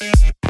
Música